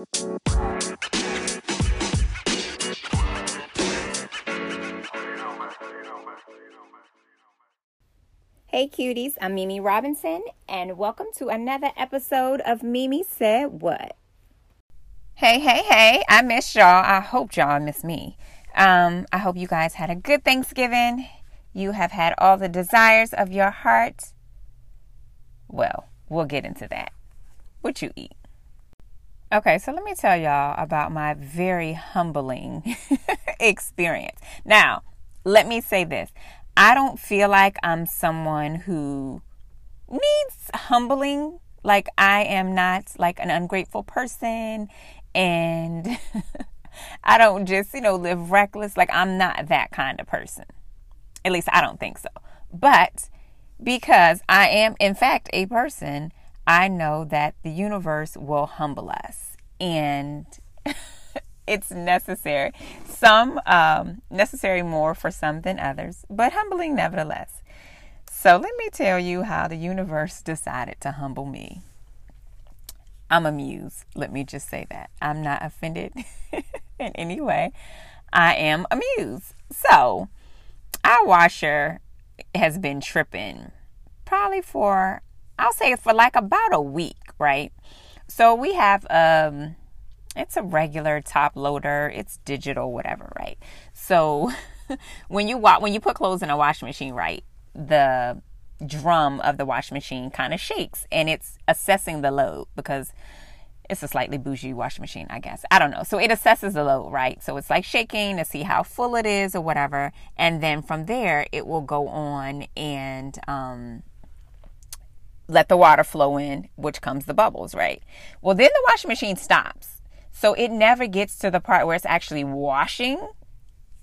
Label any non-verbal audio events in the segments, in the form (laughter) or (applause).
Hey cuties, I'm Mimi Robinson, and welcome to another episode of Mimi Said What. Hey, hey, hey, I miss y'all. I hope y'all miss me. Um, I hope you guys had a good Thanksgiving. You have had all the desires of your heart. Well, we'll get into that. What you eat? Okay, so let me tell y'all about my very humbling (laughs) experience. Now, let me say this I don't feel like I'm someone who needs humbling. Like, I am not like an ungrateful person and (laughs) I don't just, you know, live reckless. Like, I'm not that kind of person. At least I don't think so. But because I am, in fact, a person, I know that the universe will humble us. And (laughs) it's necessary. Some um, necessary more for some than others, but humbling nevertheless. So let me tell you how the universe decided to humble me. I'm amused. Let me just say that. I'm not offended (laughs) in any way. I am amused. So, our washer has been tripping probably for, I'll say for like about a week, right? So, we have, um, it's a regular top loader, it's digital, whatever, right? So, (laughs) when you wa- when you put clothes in a washing machine, right, the drum of the washing machine kind of shakes and it's assessing the load because it's a slightly bougie washing machine, I guess. I don't know. So it assesses the load, right? So it's like shaking to see how full it is or whatever. And then from there, it will go on and um, let the water flow in, which comes the bubbles, right? Well, then the washing machine stops. So it never gets to the part where it's actually washing.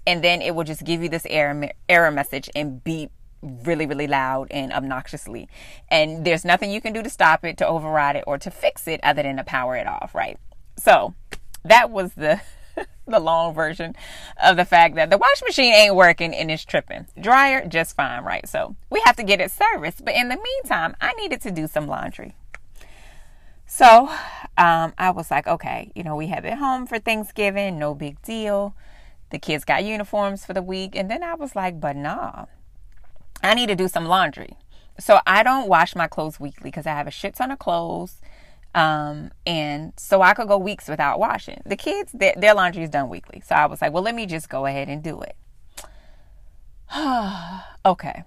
And then it will just give you this error, error message and beep really, really loud and obnoxiously. And there's nothing you can do to stop it, to override it, or to fix it other than to power it off, right? So that was the (laughs) the long version of the fact that the washing machine ain't working and it's tripping. Dryer, just fine, right? So we have to get it serviced. But in the meantime, I needed to do some laundry. So um, I was like, okay, you know, we have it home for Thanksgiving, no big deal. The kids got uniforms for the week. And then I was like, but nah, I need to do some laundry. So I don't wash my clothes weekly because I have a shit ton of clothes. Um, and so I could go weeks without washing. The kids, their, their laundry is done weekly. So I was like, well, let me just go ahead and do it. (sighs) okay.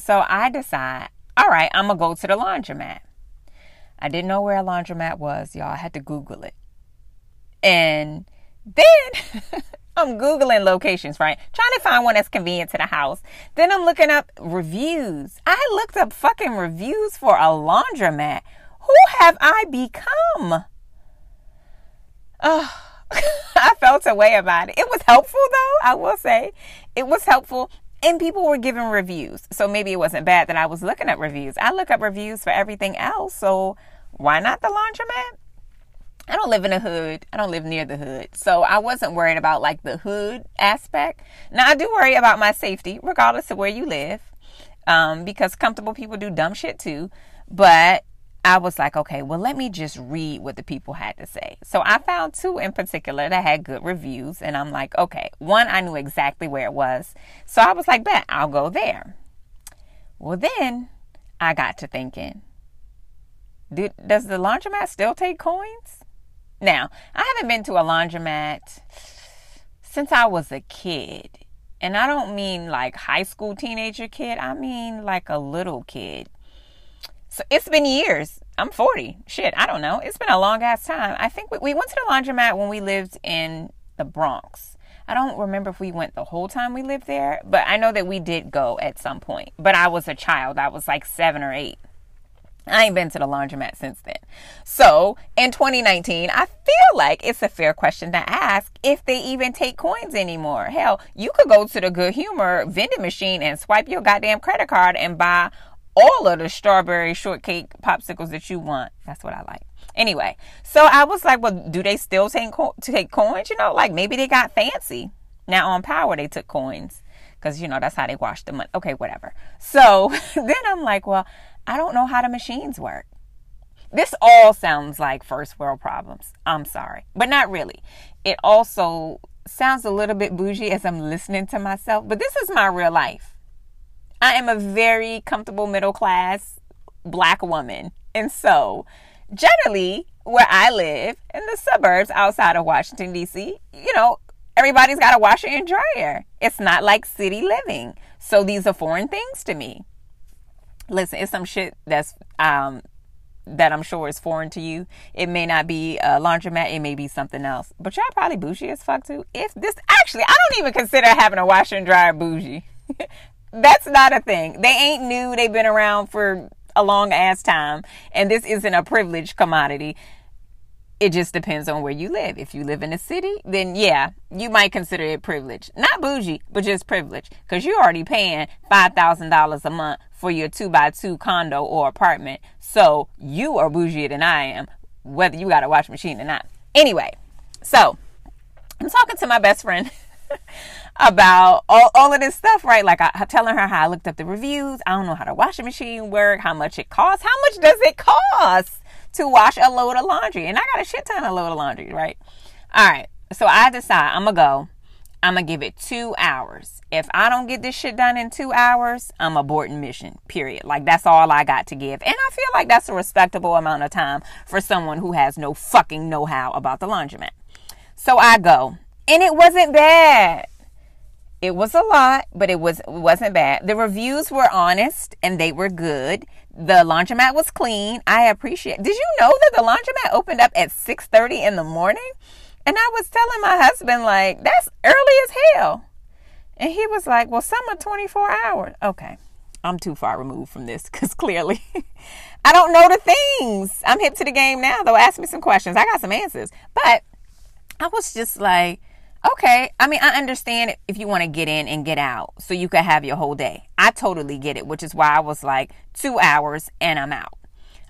So I decide, all right, I'm going to go to the laundromat. I didn't know where a laundromat was, y'all. I had to Google it. And then (laughs) I'm Googling locations, right? Trying to find one that's convenient to the house. Then I'm looking up reviews. I looked up fucking reviews for a laundromat. Who have I become? Oh, (laughs) I felt a way about it. It was helpful though, I will say. It was helpful. And people were giving reviews. So maybe it wasn't bad that I was looking at reviews. I look up reviews for everything else. So why not the laundromat? I don't live in a hood. I don't live near the hood. So I wasn't worried about like the hood aspect. Now I do worry about my safety, regardless of where you live. Um, because comfortable people do dumb shit too. But I was like, okay, well, let me just read what the people had to say. So I found two in particular that had good reviews. And I'm like, okay, one, I knew exactly where it was. So I was like, bet, I'll go there. Well, then I got to thinking, does the laundromat still take coins? Now, I haven't been to a laundromat since I was a kid. And I don't mean like high school teenager kid, I mean like a little kid. So it's been years. I'm 40. Shit, I don't know. It's been a long ass time. I think we, we went to the laundromat when we lived in the Bronx. I don't remember if we went the whole time we lived there, but I know that we did go at some point. But I was a child. I was like seven or eight. I ain't been to the laundromat since then. So in 2019, I feel like it's a fair question to ask if they even take coins anymore. Hell, you could go to the Good Humor vending machine and swipe your goddamn credit card and buy all of the strawberry shortcake popsicles that you want. That's what I like. Anyway, so I was like, well, do they still take, co- take coins? You know, like maybe they got fancy. Now on Power, they took coins because, you know, that's how they wash the money. Okay, whatever. So (laughs) then I'm like, well, I don't know how the machines work. This all sounds like first world problems. I'm sorry, but not really. It also sounds a little bit bougie as I'm listening to myself, but this is my real life. I am a very comfortable middle class black woman. And so, generally, where I live in the suburbs outside of Washington, D.C., you know, everybody's got a washer and dryer. It's not like city living. So, these are foreign things to me. Listen, it's some shit that's um, that I'm sure is foreign to you. It may not be a laundromat, it may be something else. But y'all probably bougie as fuck too. If this actually, I don't even consider having a washer and dryer bougie. (laughs) That's not a thing. They ain't new. They've been around for a long ass time. And this isn't a privileged commodity. It just depends on where you live. If you live in a city, then yeah, you might consider it privilege. Not bougie, but just privilege. Because you're already paying $5,000 a month for your two by two condo or apartment. So you are bougier than I am, whether you got a wash machine or not. Anyway, so I'm talking to my best friend (laughs) (laughs) about all, all of this stuff, right? Like I, telling her how I looked up the reviews. I don't know how the washing machine work, how much it costs. How much does it cost to wash a load of laundry? And I got a shit ton of load of laundry, right? All right. So I decide I'm gonna go. I'm gonna give it two hours. If I don't get this shit done in two hours, I'm aborting mission. Period. Like that's all I got to give. And I feel like that's a respectable amount of time for someone who has no fucking know how about the laundromat. So I go. And it wasn't bad. It was a lot, but it was it wasn't bad. The reviews were honest and they were good. The laundromat was clean. I appreciate. Did you know that the laundromat opened up at 6:30 in the morning? And I was telling my husband like, that's early as hell. And he was like, "Well, some are 24 hours." Okay. I'm too far removed from this cuz (laughs) clearly I don't know the things. I'm hip to the game now, though. Ask me some questions. I got some answers. But I was just like, Okay. I mean, I understand if you want to get in and get out so you can have your whole day. I totally get it, which is why I was like two hours and I'm out.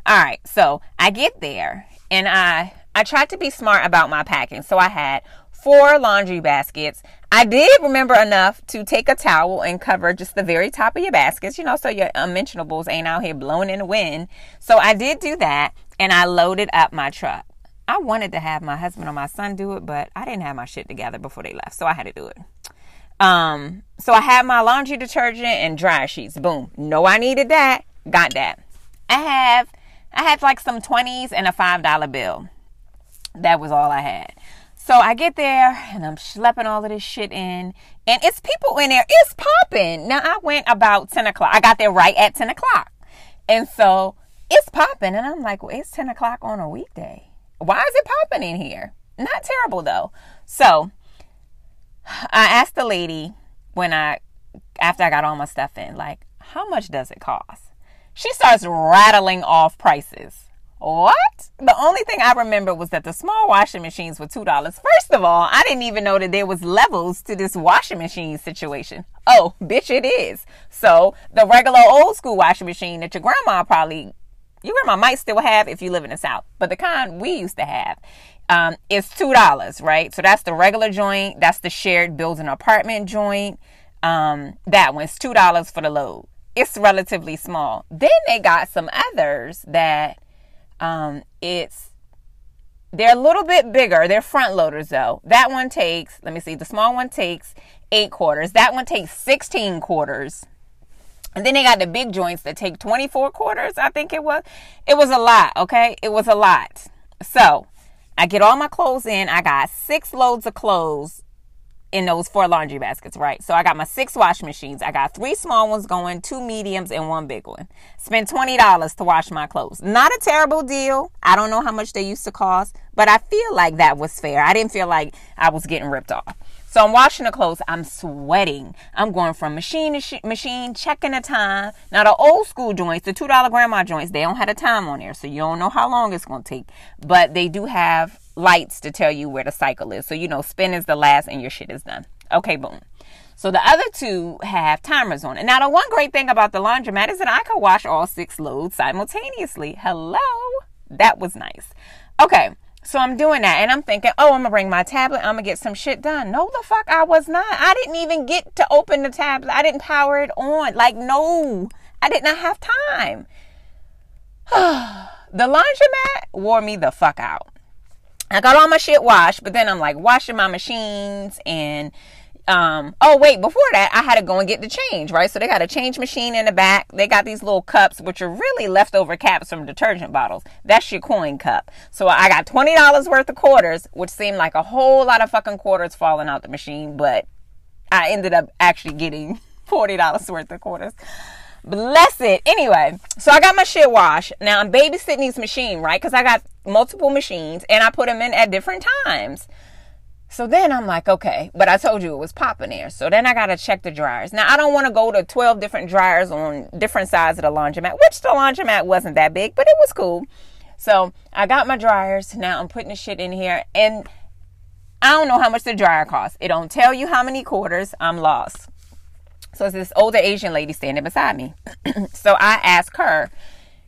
All right. So I get there and I, I tried to be smart about my packing. So I had four laundry baskets. I did remember enough to take a towel and cover just the very top of your baskets, you know, so your unmentionables ain't out here blowing in the wind. So I did do that and I loaded up my truck. I wanted to have my husband or my son do it, but I didn't have my shit together before they left, so I had to do it. Um, so I had my laundry detergent and dryer sheets. Boom. No, I needed that. Got that. I have I had like some 20s and a $5 bill. That was all I had. So I get there and I'm schlepping all of this shit in. And it's people in there. It's popping. Now I went about 10 o'clock. I got there right at 10 o'clock. And so it's popping. And I'm like, well, it's 10 o'clock on a weekday. Why is it popping in here? Not terrible though. So I asked the lady when I, after I got all my stuff in, like, how much does it cost? She starts rattling off prices. What? The only thing I remember was that the small washing machines were $2. First of all, I didn't even know that there was levels to this washing machine situation. Oh, bitch, it is. So the regular old school washing machine that your grandma probably your grandma might still have if you live in the South, but the kind we used to have um, is two dollars, right? So that's the regular joint. That's the shared building apartment joint. Um, that one's two dollars for the load. It's relatively small. Then they got some others that um, it's they're a little bit bigger. They're front loaders though. That one takes, let me see, the small one takes eight quarters. That one takes 16 quarters. And then they got the big joints that take 24 quarters, I think it was. It was a lot, okay? It was a lot. So I get all my clothes in. I got six loads of clothes in those four laundry baskets, right? So I got my six wash machines. I got three small ones going, two mediums, and one big one. Spent $20 to wash my clothes. Not a terrible deal. I don't know how much they used to cost, but I feel like that was fair. I didn't feel like I was getting ripped off. So I'm washing the clothes. I'm sweating. I'm going from machine to sh- machine, checking the time. Now the old school joints, the two dollar grandma joints, they don't have a time on there, so you don't know how long it's gonna take. But they do have lights to tell you where the cycle is. So you know, spin is the last, and your shit is done. Okay, boom. So the other two have timers on it. Now the one great thing about the laundromat is that I could wash all six loads simultaneously. Hello, that was nice. Okay. So I'm doing that and I'm thinking, oh, I'm gonna bring my tablet, I'm gonna get some shit done. No, the fuck, I was not. I didn't even get to open the tablet. I didn't power it on. Like, no, I did not have time. (sighs) The laundromat wore me the fuck out. I got all my shit washed, but then I'm like washing my machines and um oh wait before that i had to go and get the change right? So they got a change machine in the back. They got these little cups which are really leftover caps from detergent bottles. That's your coin cup. So i got $20 worth of quarters which seemed like a whole lot of fucking quarters falling out the machine but i ended up actually getting (laughs) $40 worth of quarters. Bless it. Anyway so i got my shit washed. Now i'm babysitting these machine right? Because i got multiple machines and i put them in at different times so then I'm like, okay, but I told you it was popping there. So then I got to check the dryers. Now I don't want to go to 12 different dryers on different sides of the laundromat, which the laundromat wasn't that big, but it was cool. So I got my dryers. Now I'm putting the shit in here and I don't know how much the dryer costs. It don't tell you how many quarters. I'm lost. So it's this older Asian lady standing beside me. (clears throat) so I ask her,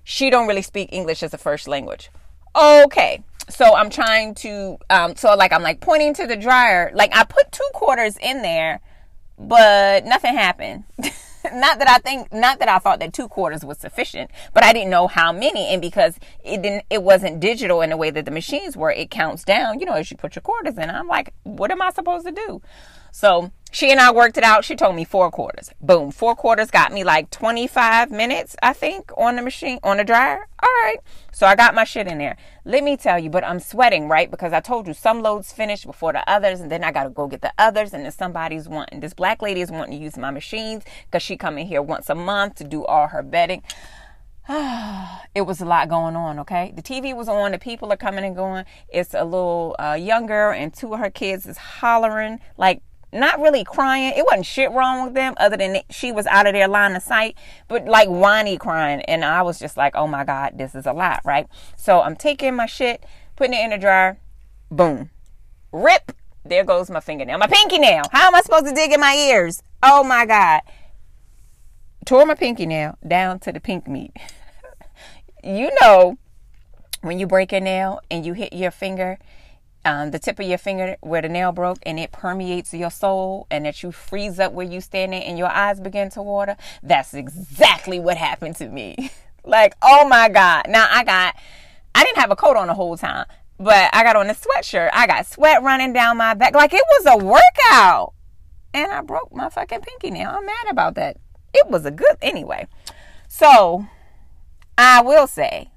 she don't really speak English as a first language. Okay so I'm trying to, um, so like I'm like pointing to the dryer. Like I put two quarters in there, but nothing happened. (laughs) not that I think, not that I thought that two quarters was sufficient, but I didn't know how many. And because it didn't, it wasn't digital in the way that the machines were, it counts down, you know, as you put your quarters in. I'm like, what am I supposed to do? So she and I worked it out. She told me four quarters. Boom. Four quarters got me like 25 minutes, I think, on the machine, on the dryer. All right. So I got my shit in there. Let me tell you, but I'm sweating, right? Because I told you some loads finished before the others, and then I got to go get the others, and then somebody's wanting, this black lady is wanting to use my machines because she come in here once a month to do all her bedding. (sighs) it was a lot going on, okay? The TV was on, the people are coming and going. It's a little uh, younger, and two of her kids is hollering like not really crying. It wasn't shit wrong with them other than she was out of their line of sight, but like whiny crying. And I was just like, oh my God, this is a lot, right? So I'm taking my shit, putting it in the dryer. Boom. Rip. There goes my fingernail. My pinky nail. How am I supposed to dig in my ears? Oh my God. Tore my pinky nail down to the pink meat. (laughs) you know, when you break a nail and you hit your finger um, the tip of your finger where the nail broke and it permeates your soul and that you freeze up where you standing and your eyes begin to water. That's exactly what happened to me. (laughs) like, oh my God. Now I got, I didn't have a coat on the whole time, but I got on a sweatshirt. I got sweat running down my back. Like it was a workout. And I broke my fucking pinky nail. I'm mad about that. It was a good, anyway. So I will say,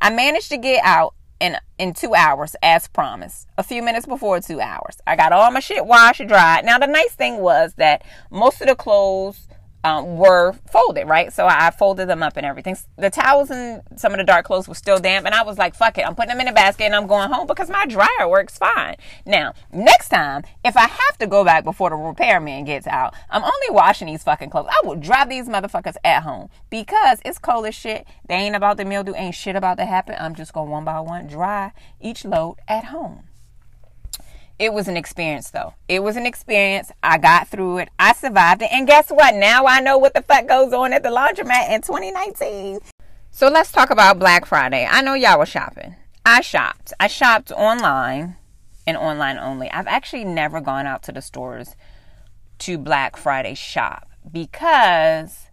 I managed to get out in in two hours as promised. A few minutes before two hours. I got all my shit washed, and dried. Now the nice thing was that most of the clothes um, were folded, right? So I folded them up and everything. The towels and some of the dark clothes were still damp, and I was like, fuck it, I'm putting them in a basket and I'm going home because my dryer works fine. Now, next time, if I have to go back before the repairman gets out, I'm only washing these fucking clothes. I will drop these motherfuckers at home because it's cold as shit. They ain't about the mildew, ain't shit about to happen. I'm just going one by one dry each load at home. It was an experience though. It was an experience. I got through it. I survived it. And guess what? Now I know what the fuck goes on at the laundromat in 2019. So let's talk about Black Friday. I know y'all were shopping. I shopped. I shopped online and online only. I've actually never gone out to the stores to Black Friday shop because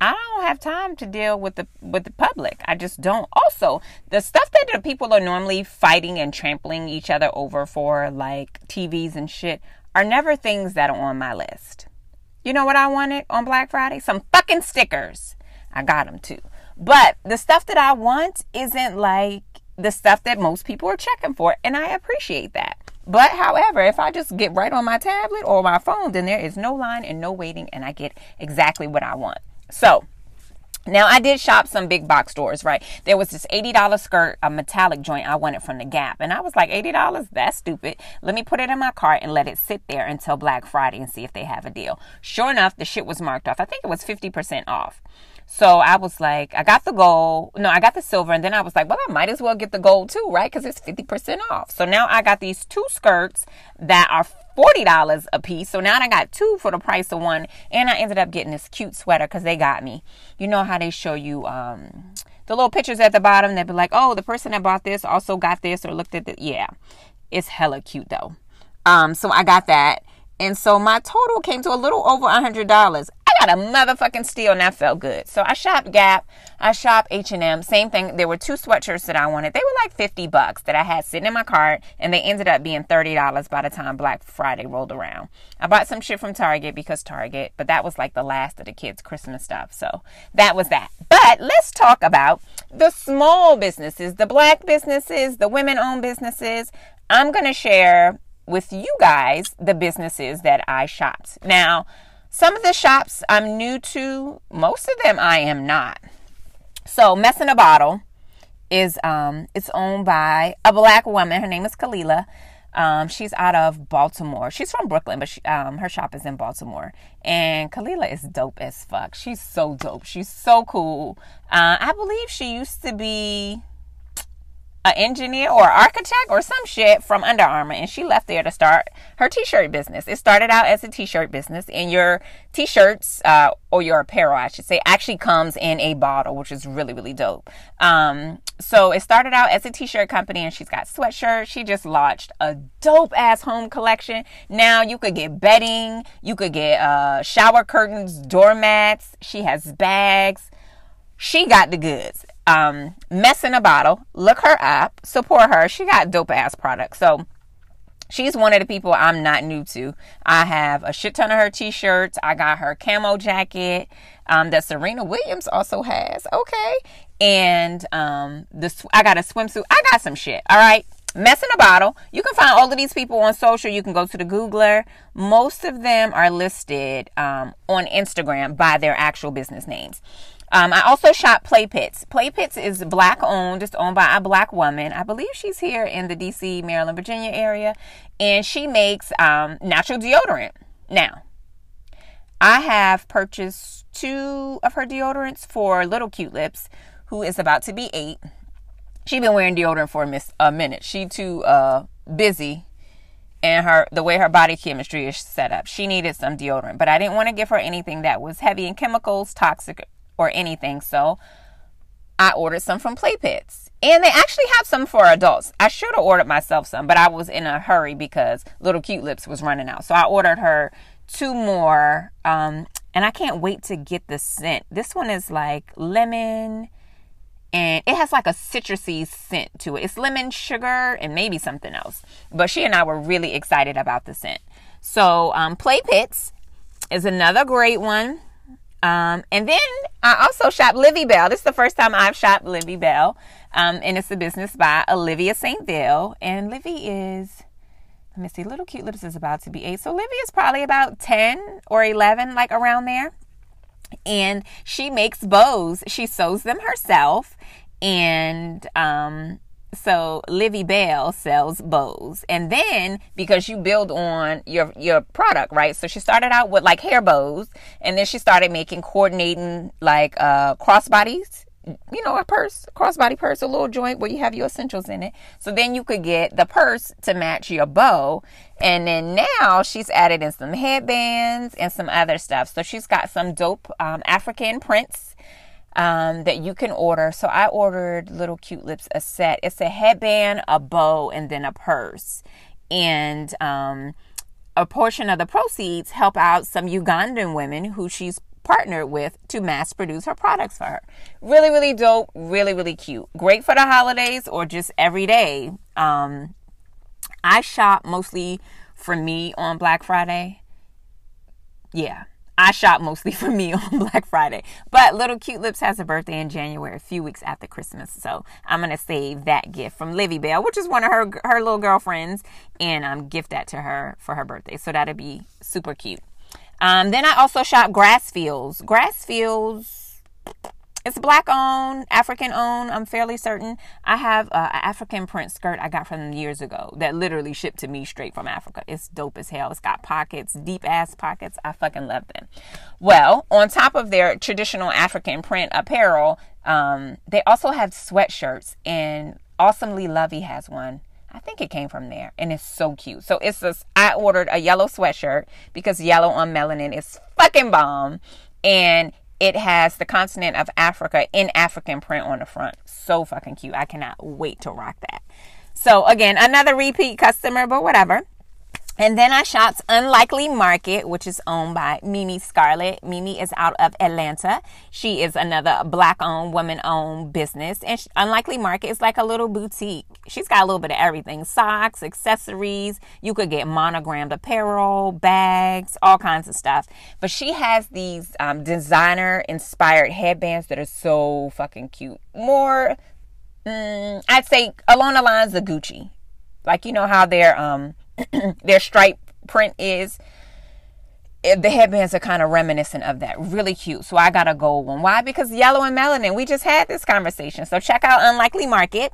I don't have time to deal with the with the public. I just don't. Also, the stuff that the people are normally fighting and trampling each other over for, like TVs and shit, are never things that are on my list. You know what I wanted on Black Friday? Some fucking stickers. I got them too. But the stuff that I want isn't like the stuff that most people are checking for, and I appreciate that. But however, if I just get right on my tablet or my phone, then there is no line and no waiting, and I get exactly what I want. So, now I did shop some big box stores, right? There was this $80 skirt, a metallic joint I wanted from the Gap. And I was like, $80? That's stupid. Let me put it in my cart and let it sit there until Black Friday and see if they have a deal. Sure enough, the shit was marked off. I think it was 50% off. So I was like, I got the gold. No, I got the silver. And then I was like, well, I might as well get the gold too, right? Because it's 50% off. So now I got these two skirts that are $40 a piece. So now I got two for the price of one. And I ended up getting this cute sweater because they got me. You know how they show you um, the little pictures at the bottom? They'd be like, oh, the person that bought this also got this or looked at it. Yeah, it's hella cute though. Um, so I got that. And so my total came to a little over a $100. I got a motherfucking steal and that felt good. So I shopped Gap, I shopped H&M, same thing. There were two sweatshirts that I wanted. They were like 50 bucks that I had sitting in my cart and they ended up being $30 by the time Black Friday rolled around. I bought some shit from Target because Target, but that was like the last of the kids' Christmas stuff. So that was that. But let's talk about the small businesses, the black businesses, the women owned businesses. I'm going to share with you guys the businesses that I shopped. Now, some of the shops I'm new to, most of them I am not. So, Mess in a Bottle is um it's owned by a black woman. Her name is Kalila. Um, she's out of Baltimore. She's from Brooklyn, but she, um, her shop is in Baltimore. And Kalila is dope as fuck. She's so dope. She's so cool. Uh, I believe she used to be an engineer or architect or some shit from Under Armour, and she left there to start her t-shirt business. It started out as a t-shirt business, and your t-shirts uh, or your apparel, I should say, actually comes in a bottle, which is really really dope. Um, so it started out as a t-shirt company, and she's got sweatshirts. She just launched a dope ass home collection. Now you could get bedding, you could get uh, shower curtains, doormats. She has bags. She got the goods um, Mess in a Bottle. Look her up, support her. She got dope ass products. So she's one of the people I'm not new to. I have a shit ton of her t-shirts. I got her camo jacket um, that Serena Williams also has. Okay, and um, the I got a swimsuit. I got some shit. All right. Mess in a bottle. You can find all of these people on social. You can go to the Googler. Most of them are listed um, on Instagram by their actual business names. Um, I also shop Play Pits. Play Pits is black owned. It's owned by a black woman. I believe she's here in the DC, Maryland, Virginia area. And she makes um, natural deodorant. Now, I have purchased two of her deodorants for Little Cute Lips, who is about to be eight. She's been wearing deodorant for a, miss, a minute. She too uh, busy and her the way her body chemistry is set up. She needed some deodorant, but I didn't want to give her anything that was heavy in chemicals, toxic, or anything. So I ordered some from Play Pits. And they actually have some for adults. I should have ordered myself some, but I was in a hurry because Little Cute Lips was running out. So I ordered her two more. Um, and I can't wait to get the scent. This one is like lemon and it has like a citrusy scent to it. It's lemon, sugar, and maybe something else. But she and I were really excited about the scent. So, um, Play Pits is another great one. Um, and then I also shop Livy Belle. This is the first time I've shopped Livy Belle. Um, and it's a business by Olivia St. Ville. And Livy is, let me see, Little Cute Lips is about to be eight. So Livy is probably about 10 or 11, like around there. And she makes bows. She sews them herself. And, um, so Livy Belle sells bows. And then because you build on your your product, right? So she started out with like hair bows and then she started making coordinating like uh crossbodies. You know, a purse, crossbody purse, a little joint where you have your essentials in it. So then you could get the purse to match your bow. And then now she's added in some headbands and some other stuff. So she's got some dope um, African prints um, that you can order. So I ordered Little Cute Lips a set. It's a headband, a bow, and then a purse. And um, a portion of the proceeds help out some Ugandan women who she's partnered with to mass produce her products for her. Really, really dope. Really, really cute. Great for the holidays or just every day. Um, I shop mostly for me on Black Friday. Yeah, I shop mostly (laughs) for me on Black Friday. But Little Cute Lips has a birthday in January, a few weeks after Christmas. So I'm gonna save that gift from Livy Belle, which is one of her her little girlfriends, and um gift that to her for her birthday. So that'll be super cute. Um, then I also shop Grassfields. Grassfields it's black owned, African owned. I'm fairly certain. I have an African print skirt I got from years ago that literally shipped to me straight from Africa. It's dope as hell. It's got pockets, deep ass pockets. I fucking love them. Well, on top of their traditional African print apparel, um, they also have sweatshirts, and Awesomely Luvvie has one. I think it came from there and it's so cute. So it's this I ordered a yellow sweatshirt because yellow on melanin is fucking bomb and it has the continent of Africa in African print on the front. So fucking cute. I cannot wait to rock that. So again, another repeat customer, but whatever. And then I shopped Unlikely Market, which is owned by Mimi Scarlett. Mimi is out of Atlanta. She is another black owned, woman owned business. And Unlikely Market is like a little boutique. She's got a little bit of everything socks, accessories. You could get monogrammed apparel, bags, all kinds of stuff. But she has these um, designer inspired headbands that are so fucking cute. More, mm, I'd say along the lines of Gucci. Like, you know how they're, um, (clears throat) their stripe print is eh, the headbands are kind of reminiscent of that. Really cute. So I got a gold one. Why? Because yellow and melanin. We just had this conversation. So check out Unlikely Market.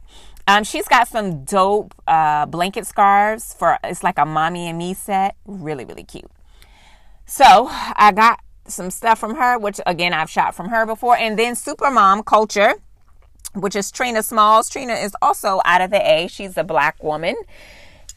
Um, she's got some dope uh, blanket scarves for it's like a mommy and me set. Really, really cute. So I got some stuff from her, which again I've shot from her before, and then Supermom Culture, which is Trina Smalls. Trina is also out of the A. She's a black woman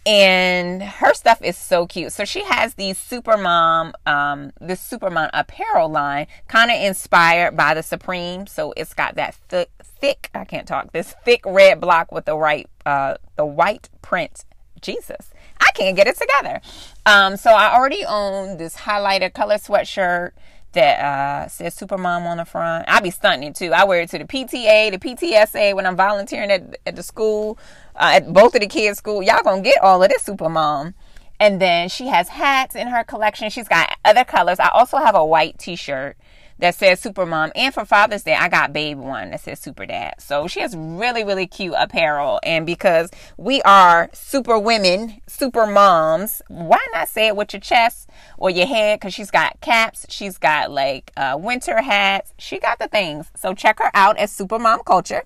and her stuff is so cute. So she has these Supermom, um, this Supermom apparel line, kind of inspired by the Supreme. So it's got that thick, thick, I can't talk, this thick red block with the right, uh, the white print. Jesus, I can't get it together. Um, so I already own this highlighter color sweatshirt that uh, says Supermom on the front. I be stunting it too. I wear it to the PTA, the PTSA when I'm volunteering at, at the school, uh, at both of the kids' school. Y'all gonna get all of this Supermom. And then she has hats in her collection. She's got other colors. I also have a white t-shirt that says Super Mom. And for Father's Day, I got Babe one that says Super Dad. So she has really, really cute apparel. And because we are super women, super moms, why not say it with your chest or your head? Because she's got caps, she's got like uh, winter hats, she got the things. So check her out at Super Mom Culture.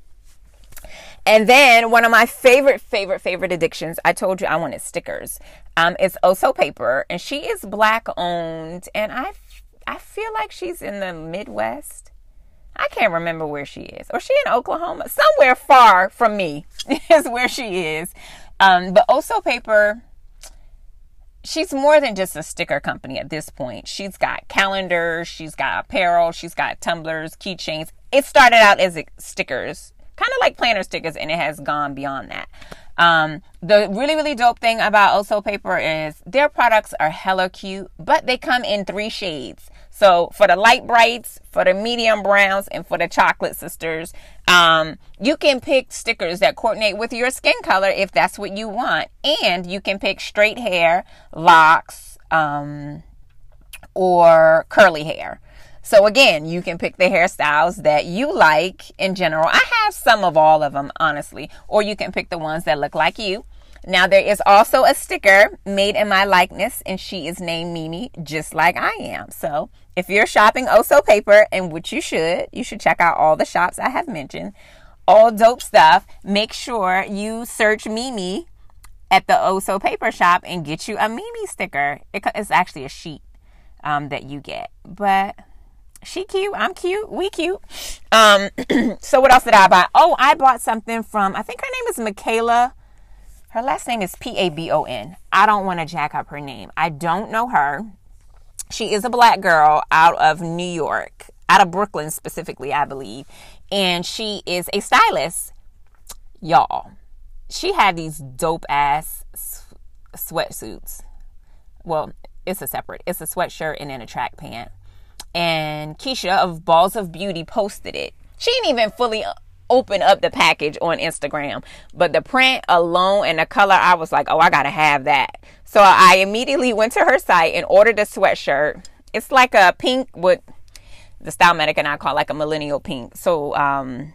And then one of my favorite, favorite, favorite addictions, I told you I wanted stickers. Um, it's Oso Paper, and she is black owned, and I I feel like she's in the Midwest. I can't remember where she is. Or she in Oklahoma? Somewhere far from me (laughs) is where she is. Um, but Oso Paper, she's more than just a sticker company at this point. She's got calendars, she's got apparel, she's got tumblers, keychains. It started out as stickers, kind of like planner stickers, and it has gone beyond that. Um, the really, really dope thing about Oso Paper is their products are hella cute, but they come in three shades. So for the light brights, for the medium browns, and for the chocolate sisters, um, you can pick stickers that coordinate with your skin color if that's what you want. And you can pick straight hair, locks, um, or curly hair. So again, you can pick the hairstyles that you like in general. I have some of all of them, honestly, or you can pick the ones that look like you. Now, there is also a sticker made in my likeness, and she is named Mimi, just like I am. So, if you're shopping Oso paper, and which you should, you should check out all the shops I have mentioned, all dope stuff. Make sure you search Mimi at the Oso paper shop and get you a Mimi sticker. It's actually a sheet um, that you get, but she cute. I'm cute. We cute. Um, (clears throat) so what else did I buy? Oh, I bought something from I think her name is Mikaela her last name is P A B O N. I don't want to jack up her name. I don't know her. She is a black girl out of New York, out of Brooklyn specifically, I believe. And she is a stylist. Y'all, she had these dope ass sweatsuits. Well, it's a separate, it's a sweatshirt and then a track pant. And Keisha of Balls of Beauty posted it. She didn't even fully open up the package on Instagram. But the print alone and the color, I was like, oh, I gotta have that. So I immediately went to her site and ordered a sweatshirt. It's like a pink with the style medic and I call like a millennial pink. So um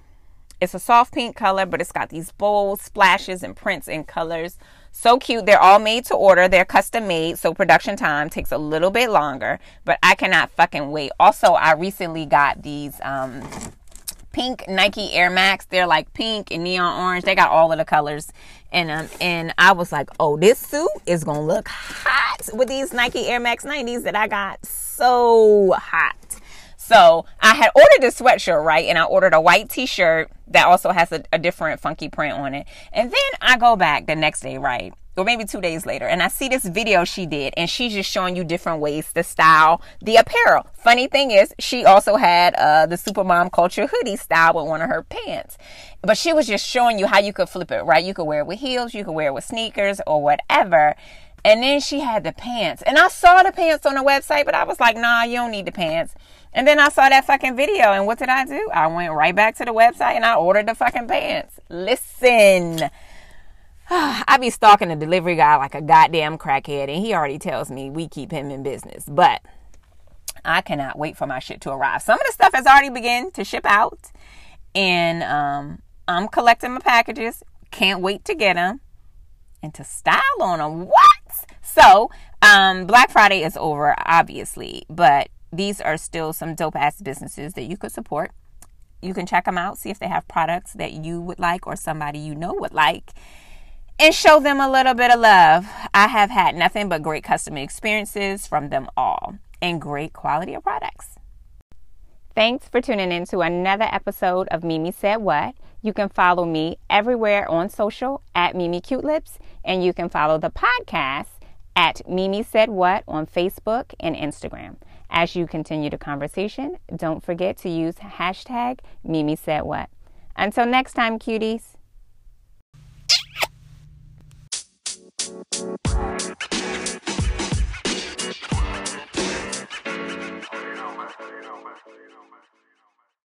it's a soft pink color, but it's got these bold splashes and prints and colors. So cute. They're all made to order. They're custom made, so production time takes a little bit longer, but I cannot fucking wait. Also, I recently got these um pink Nike Air Max. They're like pink and neon orange. They got all of the colors and um and I was like, "Oh, this suit is going to look hot with these Nike Air Max 90s that I got so hot." So, I had ordered a sweatshirt, right? And I ordered a white t-shirt that also has a, a different funky print on it. And then I go back the next day, right? or maybe two days later, and I see this video she did, and she's just showing you different ways to style the apparel. Funny thing is, she also had uh, the Supermom Culture hoodie style with one of her pants, but she was just showing you how you could flip it, right? You could wear it with heels, you could wear it with sneakers, or whatever. And then she had the pants. And I saw the pants on the website, but I was like, nah, you don't need the pants. And then I saw that fucking video. And what did I do? I went right back to the website and I ordered the fucking pants. Listen. (sighs) I be stalking the delivery guy like a goddamn crackhead, and he already tells me we keep him in business. But I cannot wait for my shit to arrive. Some of the stuff has already begun to ship out, and um, I'm collecting my packages. Can't wait to get them and to style on them. What? So, um, Black Friday is over, obviously, but these are still some dope ass businesses that you could support. You can check them out, see if they have products that you would like or somebody you know would like, and show them a little bit of love. I have had nothing but great customer experiences from them all and great quality of products. Thanks for tuning in to another episode of Mimi Said What. You can follow me everywhere on social at Mimi Cute Lips, and you can follow the podcast at Mimi Said What on Facebook and Instagram. As you continue the conversation, don't forget to use hashtag Mimi Said What. Until next time, cuties. you know, man.